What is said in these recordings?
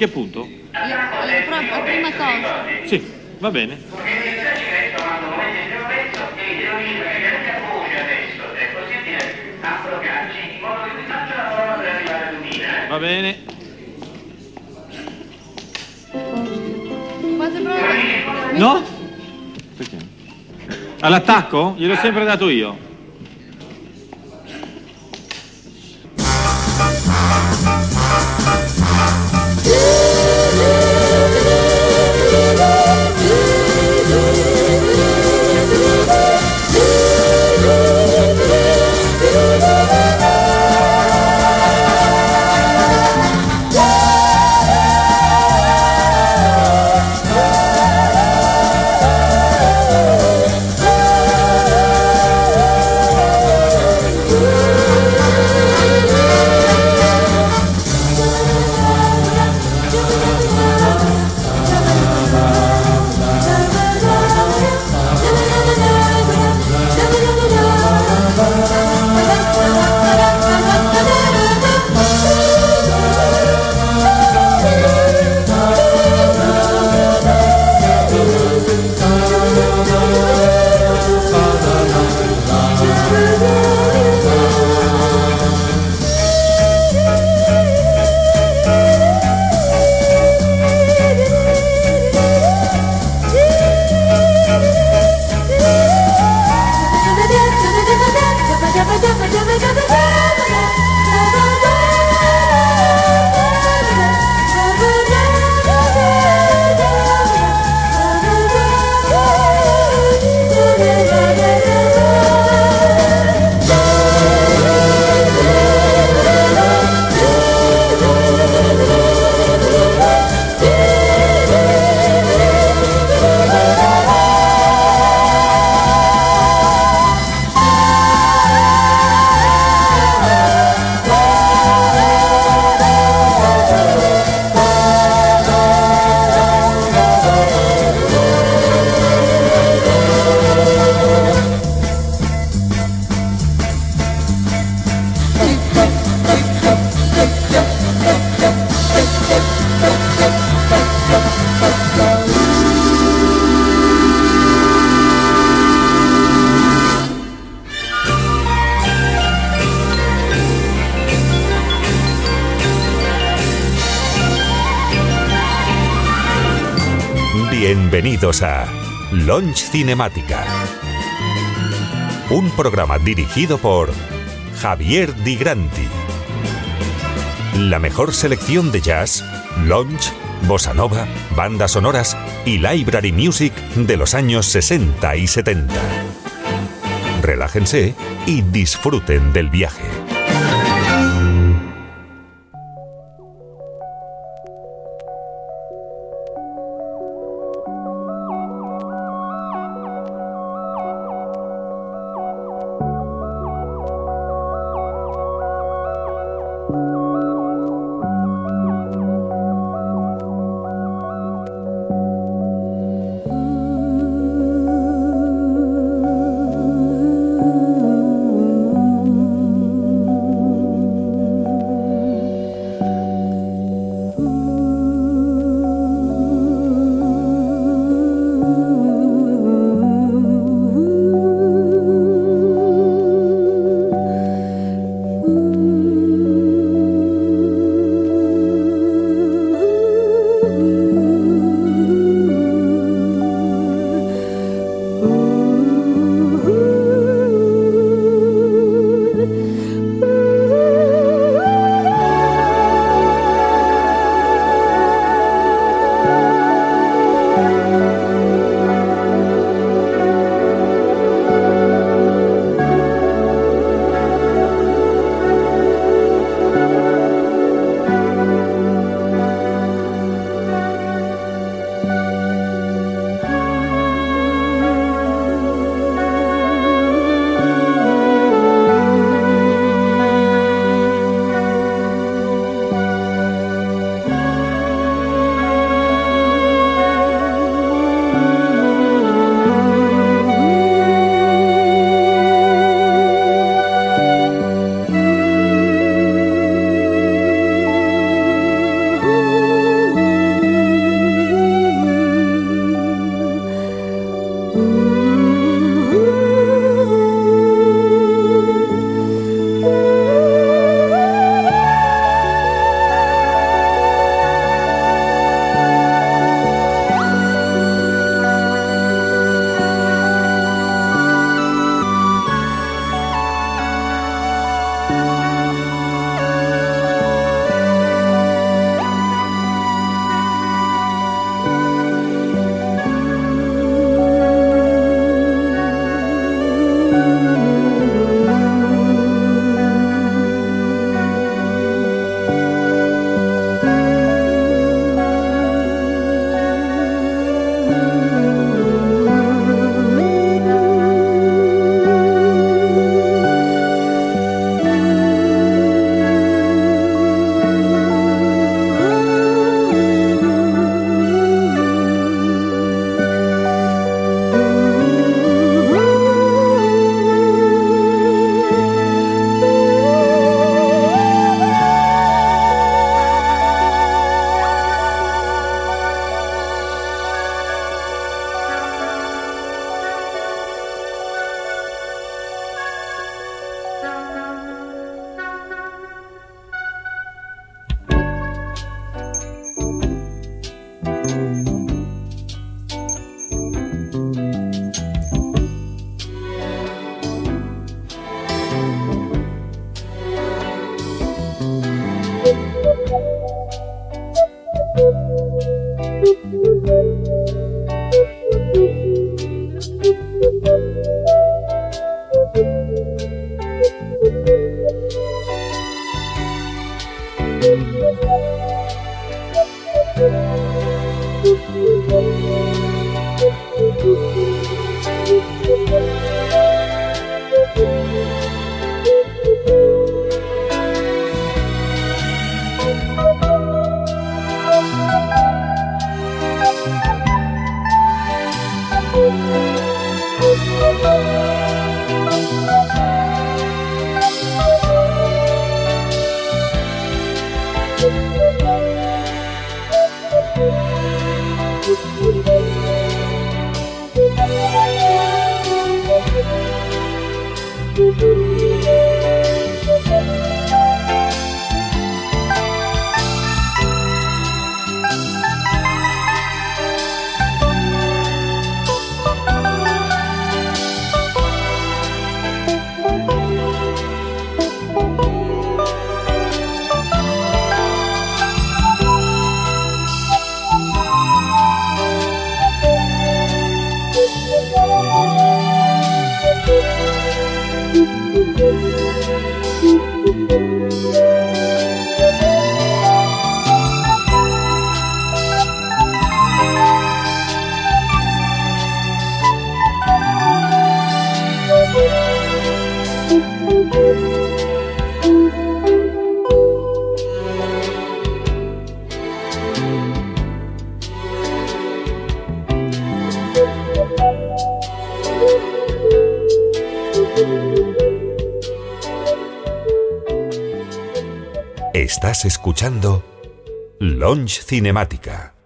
Che punto? La, prima cosa. Sì, va bene. Va bene. No? Perché? All'attacco? Gliel'ho sempre dato io. Bienvenidos a Launch Cinemática. Un programa dirigido por Javier Di Granti. La mejor selección de jazz, lounge, bossa nova, bandas sonoras y library music de los años 60 y 70. Relájense y disfruten del viaje. Escuchando Launch Cinemática.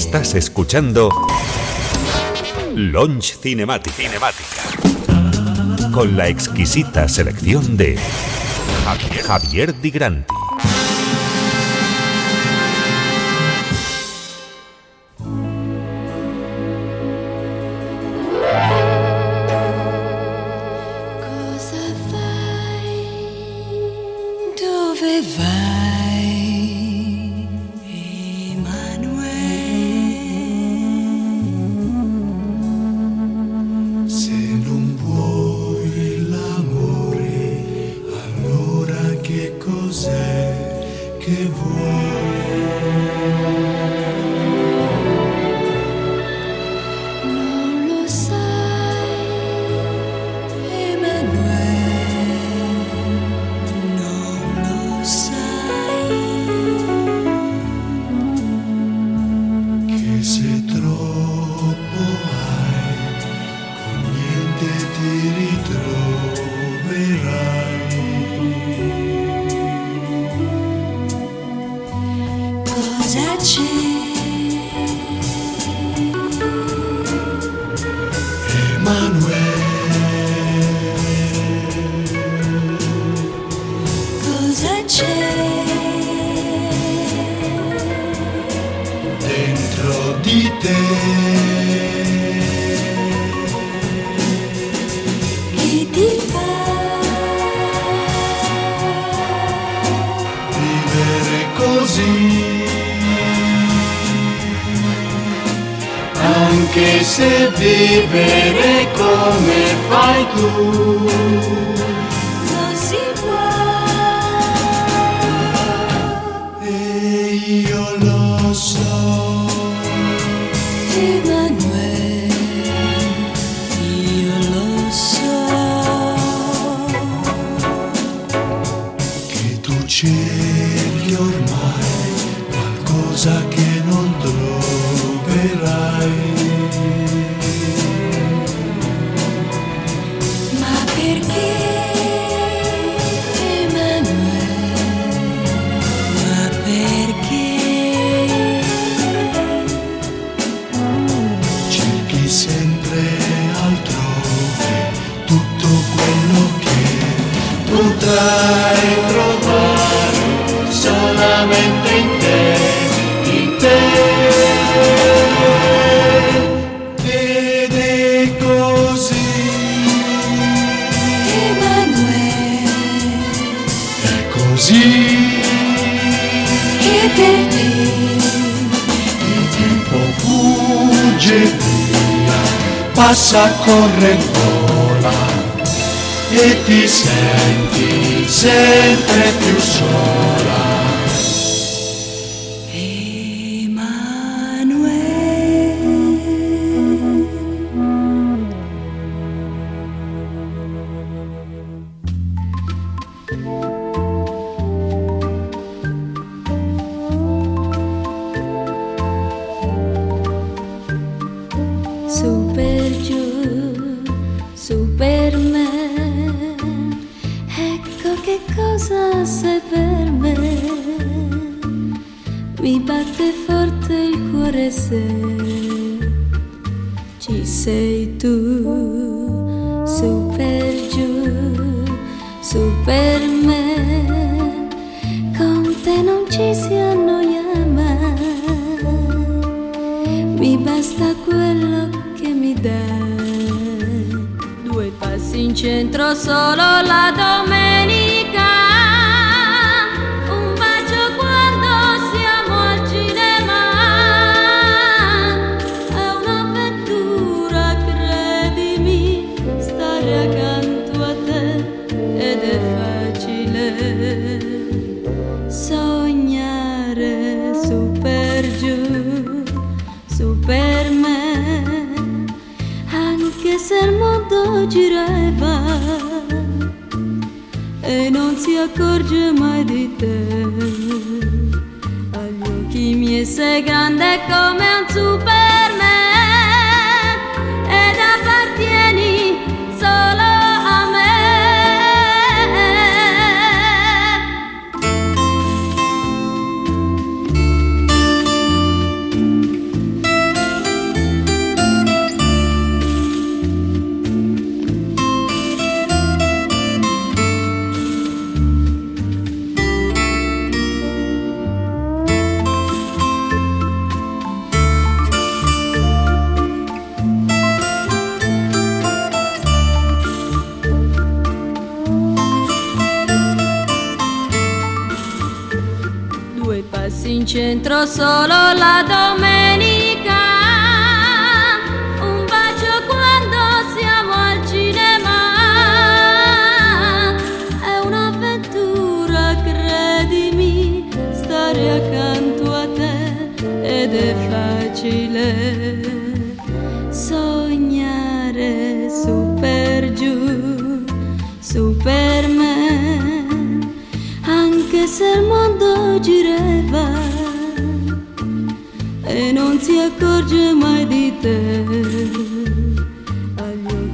Estás escuchando Launch Cinematic. Cinemática. Con la exquisita selección de Javier, Javier Di Granti. piace mai di te. Agli occhi miei sei grande come un superman ed appartieni solo la domenica.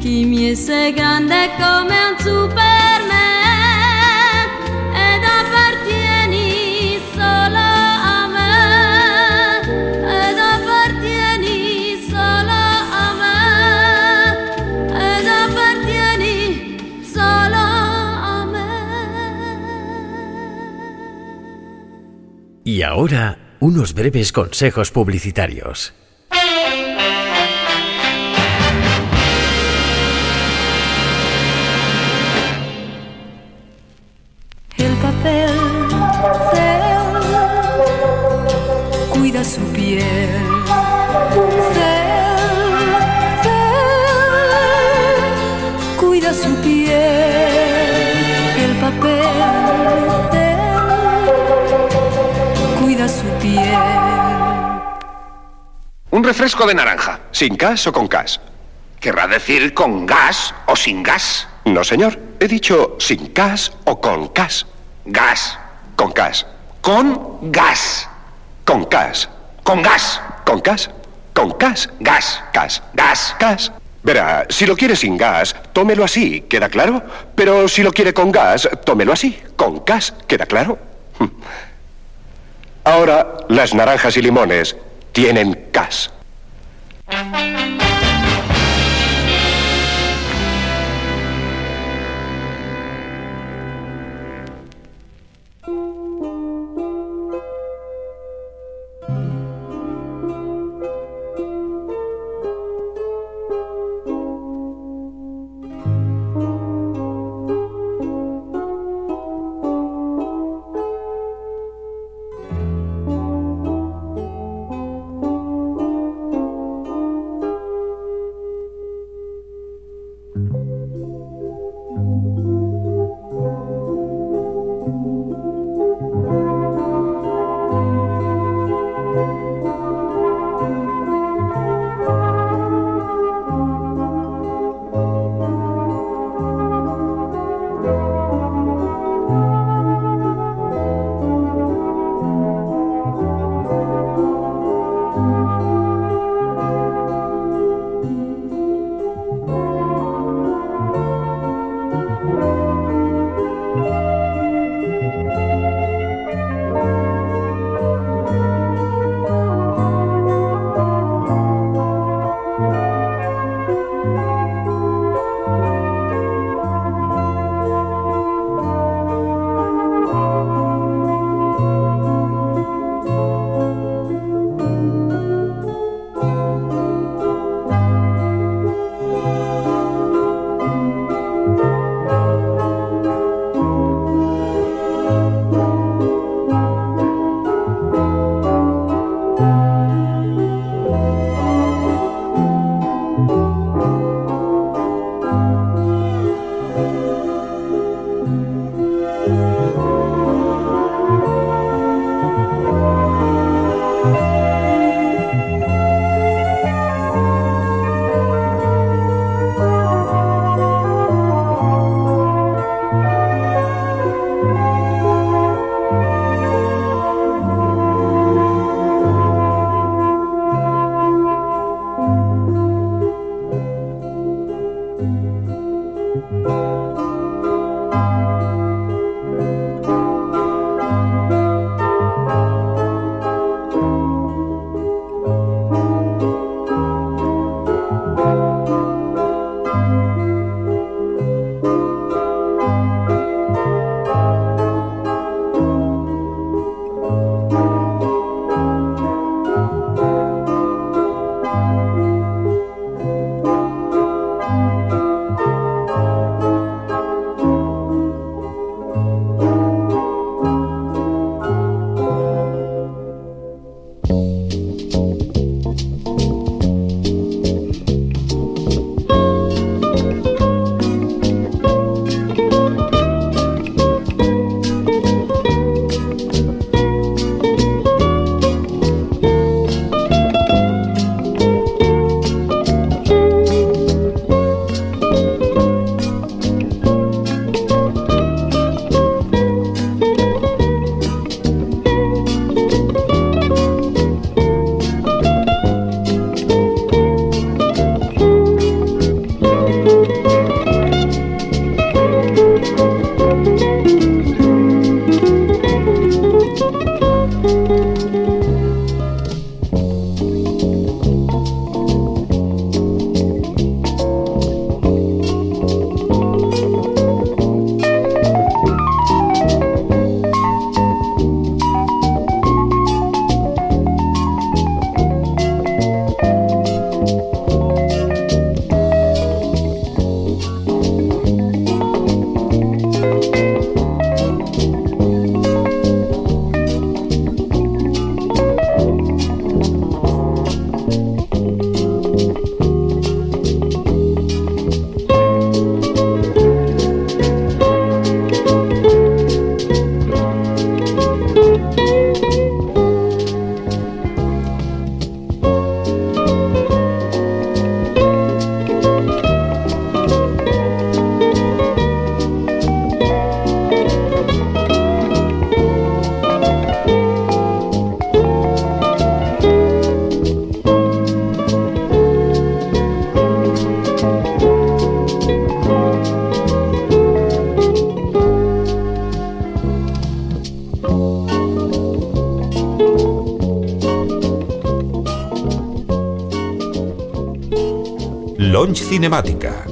Miei sei grande come un Superman ed appartieni solo a me. Ed appartieni solo a me. Ed appartieni solo a me. Y ahora, unos breves consejos publicitarios. Refresco de naranja, sin gas o con gas. ¿Querrá decir con gas o sin gas? No, señor. He dicho sin gas o con gas. Gas. Con gas. Con gas. Con gas. Con gas. Con gas. Con gas. Gas. Gas. Gas. Gas. Verá, si lo quiere sin gas, tómelo así, ¿queda claro? Pero si lo quiere con gas, tómelo así, con gas, ¿queda claro? Hm. Ahora, las naranjas y limones tienen gas. Cinemática.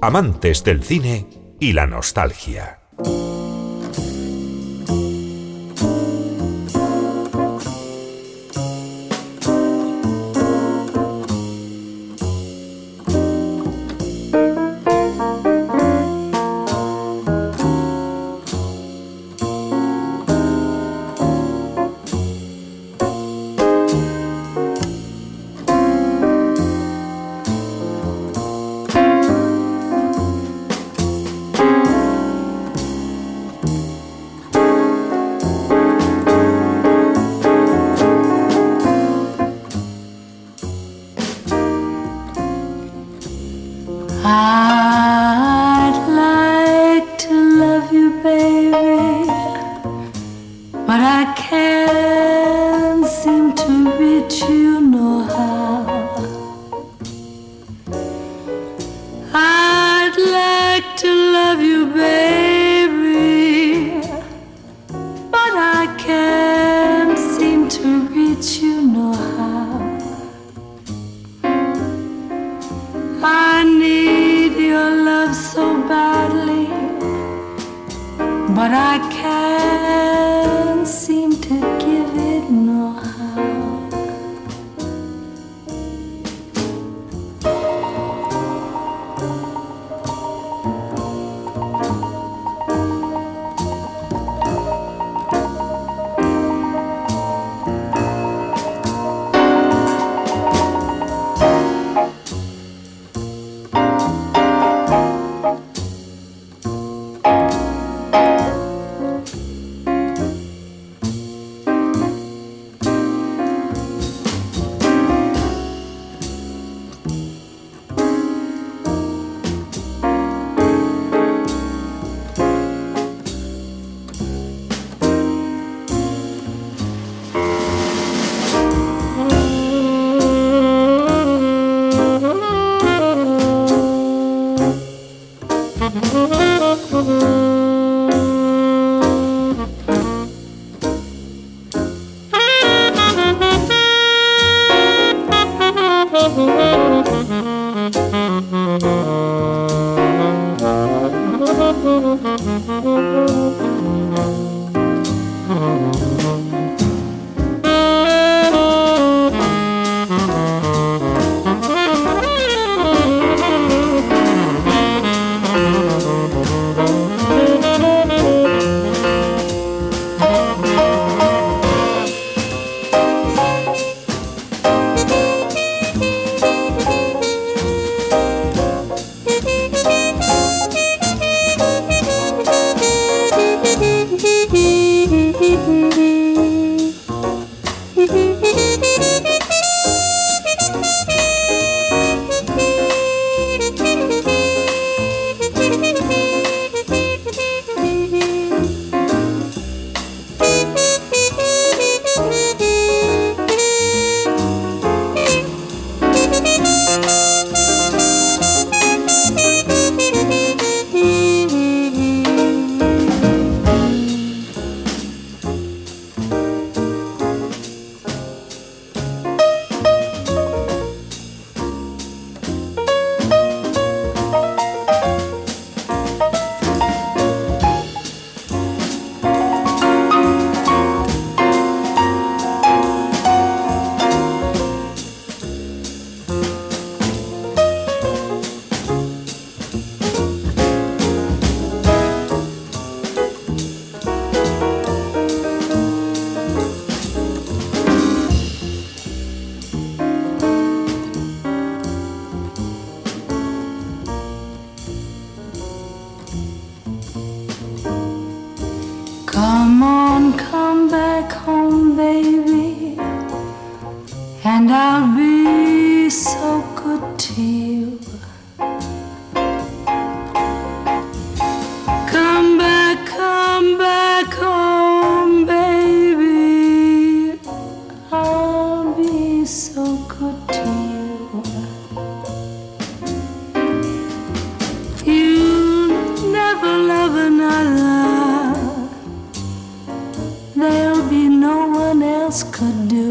Amantes del cine y la nostalgia. So good to you. You'll never love another. There'll be no one else could do.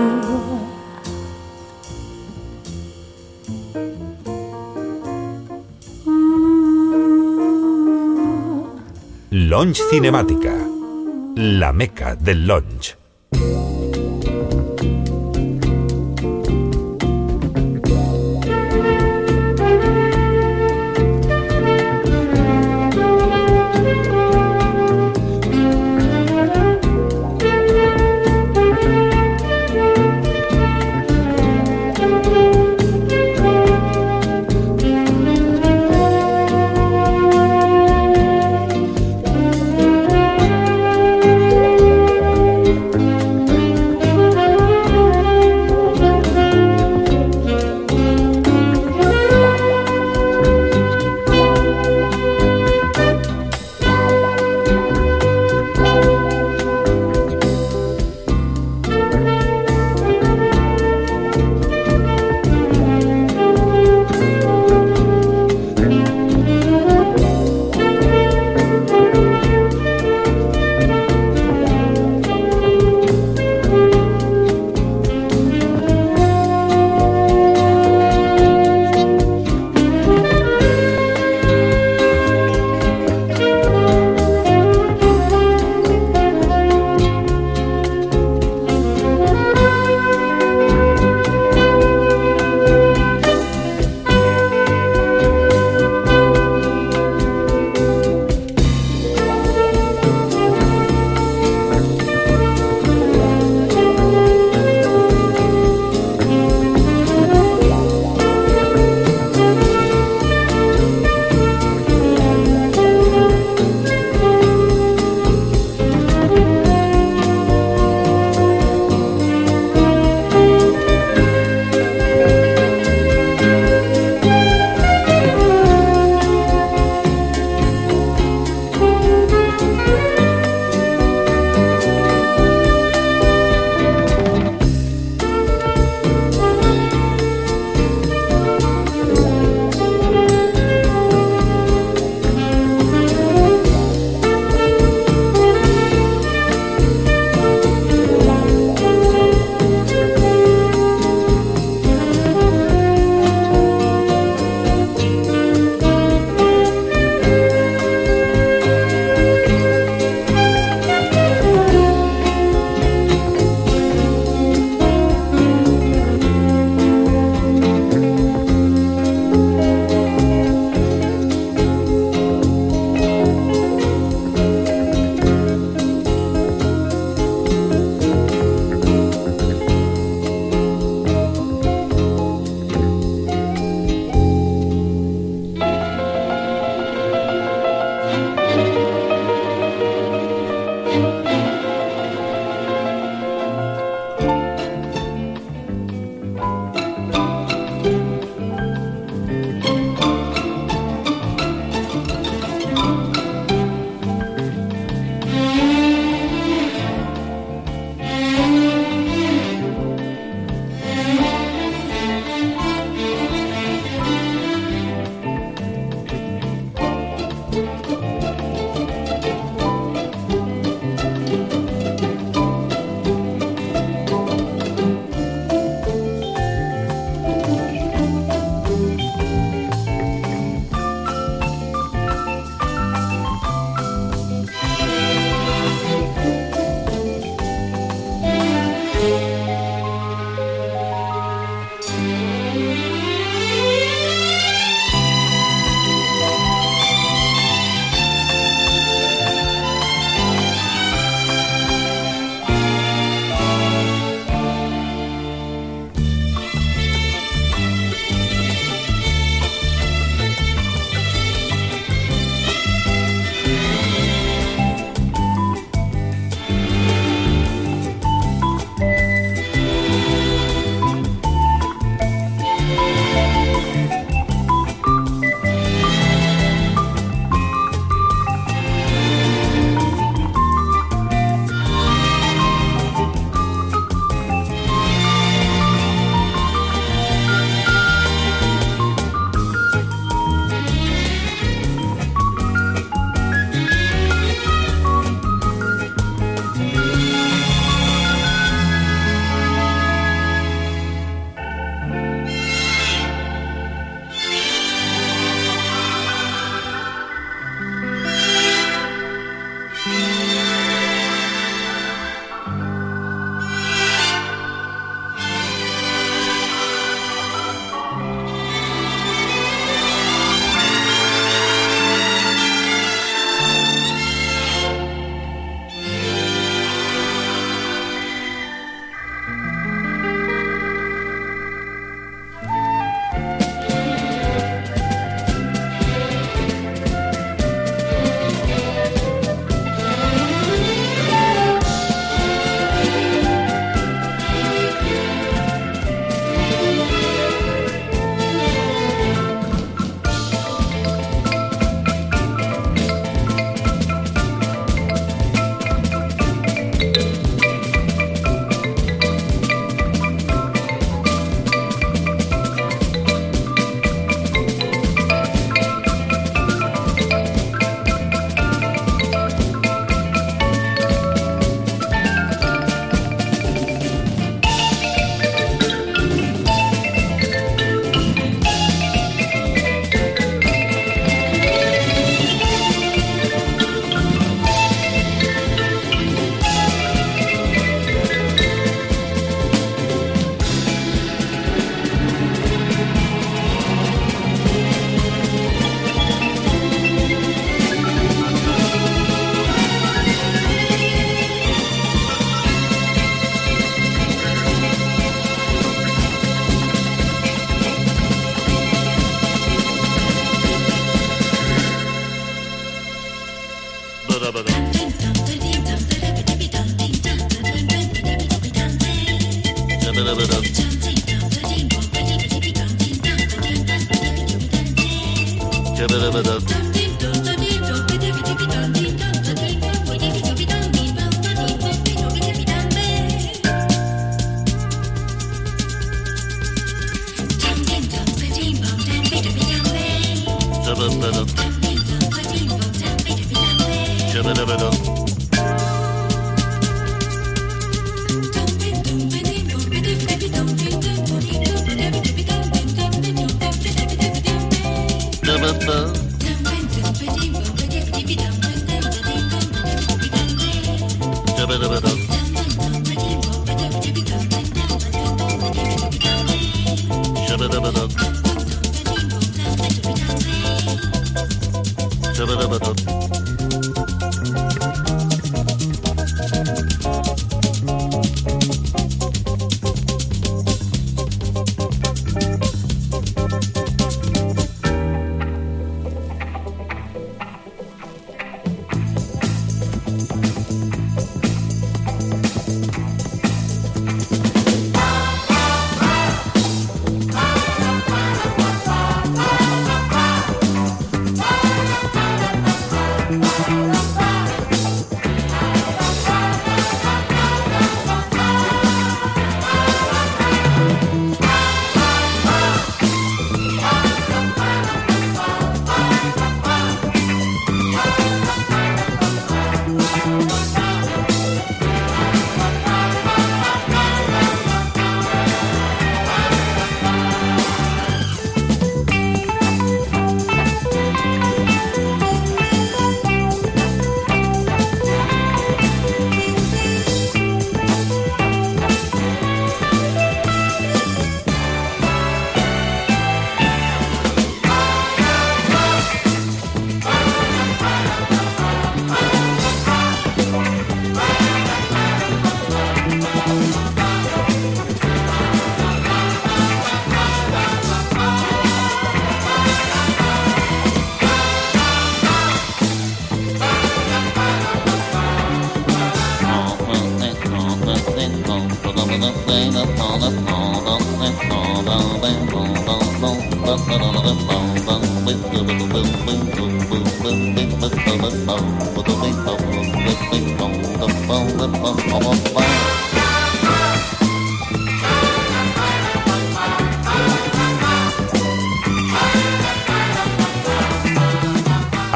Lounge Cinemática. La meca del lounge.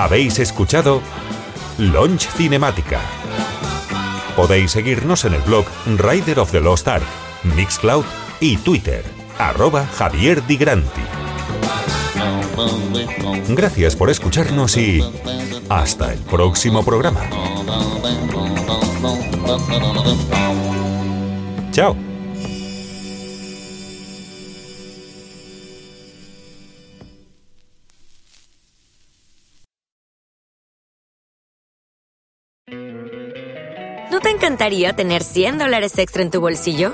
Habéis escuchado Launch Cinemática. Podéis seguirnos en el blog Rider of the Lost Ark, Mixcloud y Twitter, arroba Javier Di Granti. Gracias por escucharnos y hasta el próximo programa. Chao. ¿No te encantaría tener 100 dólares extra en tu bolsillo?